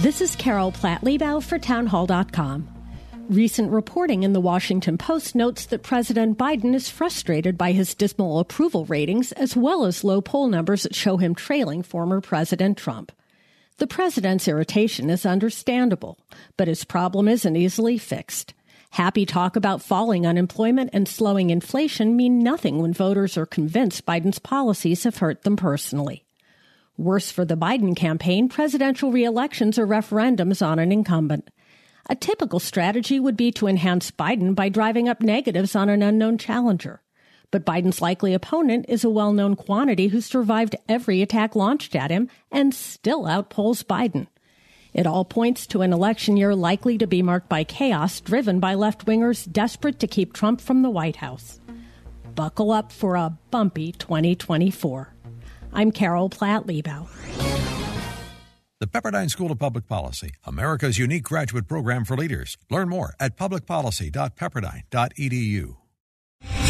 This is Carol Platt Liebau for Townhall.com. Recent reporting in the Washington Post notes that President Biden is frustrated by his dismal approval ratings as well as low poll numbers that show him trailing former President Trump. The president's irritation is understandable, but his problem isn't easily fixed. Happy talk about falling unemployment and slowing inflation mean nothing when voters are convinced Biden's policies have hurt them personally. Worse for the Biden campaign, presidential reelections are referendums on an incumbent. A typical strategy would be to enhance Biden by driving up negatives on an unknown challenger. But Biden's likely opponent is a well known quantity who survived every attack launched at him and still outpolls Biden. It all points to an election year likely to be marked by chaos driven by left wingers desperate to keep Trump from the White House. Buckle up for a bumpy 2024. I'm Carol Platt Liebau. The Pepperdine School of Public Policy, America's unique graduate program for leaders. Learn more at publicpolicy.pepperdine.edu.